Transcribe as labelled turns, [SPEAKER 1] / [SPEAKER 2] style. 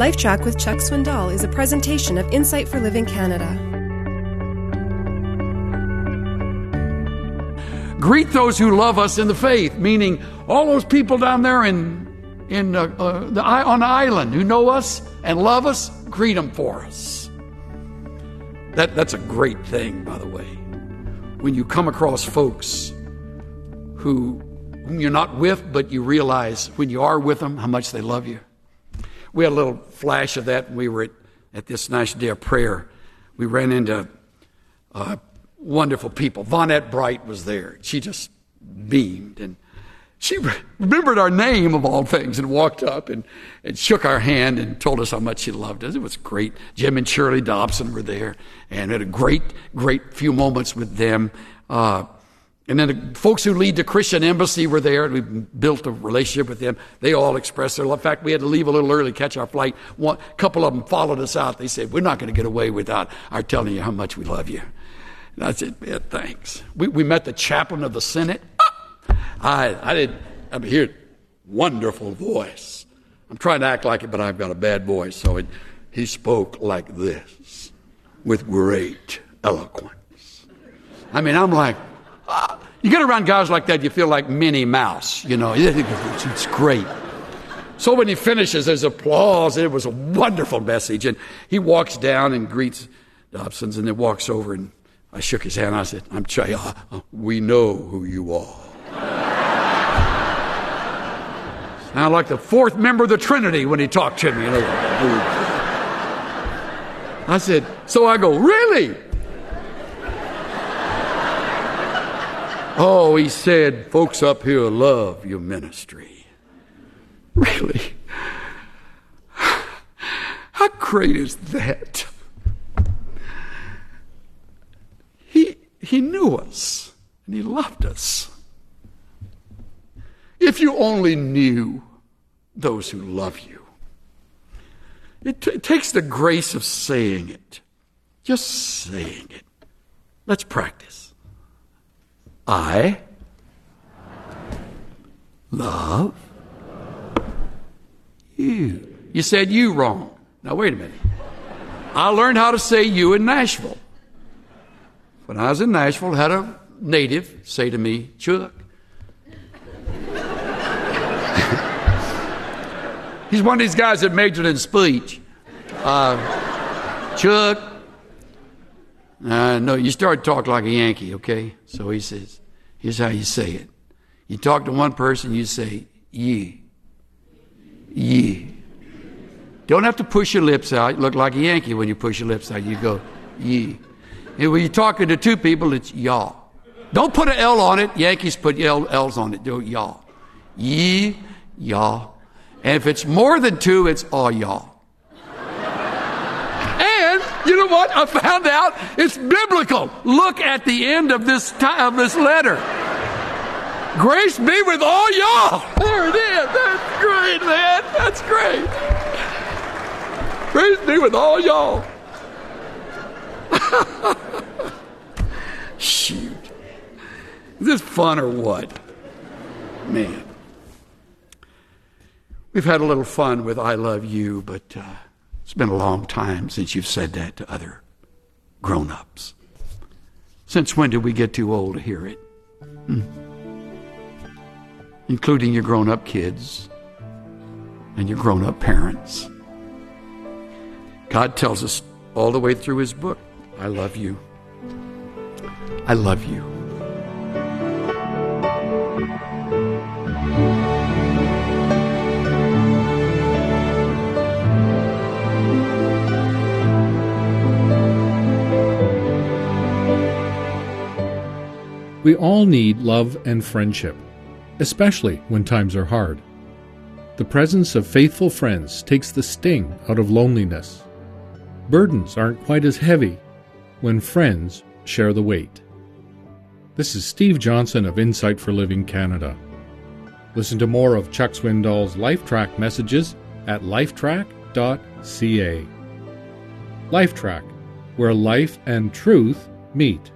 [SPEAKER 1] LifeTrac with Chuck Swindoll is a presentation of Insight for Living Canada.
[SPEAKER 2] Greet those who love us in the faith, meaning all those people down there in in uh, uh, the on the island who know us and love us. Greet them for us. That that's a great thing, by the way. When you come across folks who whom you're not with, but you realize when you are with them how much they love you. We had a little flash of that we were at, at this National Day of Prayer. We ran into uh, wonderful people. Vonette Bright was there. She just beamed and she remembered our name of all things and walked up and, and shook our hand and told us how much she loved us. It was great. Jim and Shirley Dobson were there and had a great, great few moments with them. Uh, and then the folks who lead the Christian Embassy were there, and we built a relationship with them. They all expressed their love. In fact, we had to leave a little early, catch our flight. One, a couple of them followed us out. They said, "We're not going to get away without our telling you how much we love you." And I said, "Yeah, thanks." We, we met the chaplain of the Senate. I I did. I'm here. Wonderful voice. I'm trying to act like it, but I've got a bad voice. So it, he spoke like this, with great eloquence. I mean, I'm like. You get around guys like that, you feel like Minnie Mouse, you know. It's great. So when he finishes, there's applause. It was a wonderful message. And he walks down and greets Dobson's and then walks over and I shook his hand. I said, I'm Chaya. Uh, we know who you are. Sound like the fourth member of the Trinity when he talked to me. You know. I said, so I go, really? Oh, he said, folks up here love your ministry. Really? How great is that? He, he knew us and he loved us. If you only knew those who love you, it, t- it takes the grace of saying it, just saying it. Let's practice. I love you. You said you wrong. Now, wait a minute. I learned how to say you in Nashville. When I was in Nashville, I had a native say to me, Chuck. He's one of these guys that majored in speech. Uh, Chuck, uh, no, you start to talk like a Yankee, okay? So he says, here's how you say it. You talk to one person, you say, ye. Ye. Don't have to push your lips out. You look like a Yankee when you push your lips out. You go, ye. And when you're talking to two people, it's y'all. Don't put an L on it. Yankees put L, L's on it. Do y'all. Ye, y'all. And if it's more than two, it's all y'all. You know what? I found out it's biblical. Look at the end of this of this letter. Grace be with all y'all. There it is. That's great, man. That's great. Grace be with all y'all. Shoot. Is this fun or what? Man. We've had a little fun with I Love You, but. Uh, it's been a long time since you've said that to other grown ups. Since when did we get too old to hear it? Hmm. Including your grown up kids and your grown up parents. God tells us all the way through His book I love you. I love you.
[SPEAKER 3] We all need love and friendship, especially when times are hard. The presence of faithful friends takes the sting out of loneliness. Burdens aren't quite as heavy when friends share the weight. This is Steve Johnson of Insight for Living Canada. Listen to more of Chuck Swindoll's LifeTrac messages at lifetrack.ca. LifeTrac, where life and truth meet.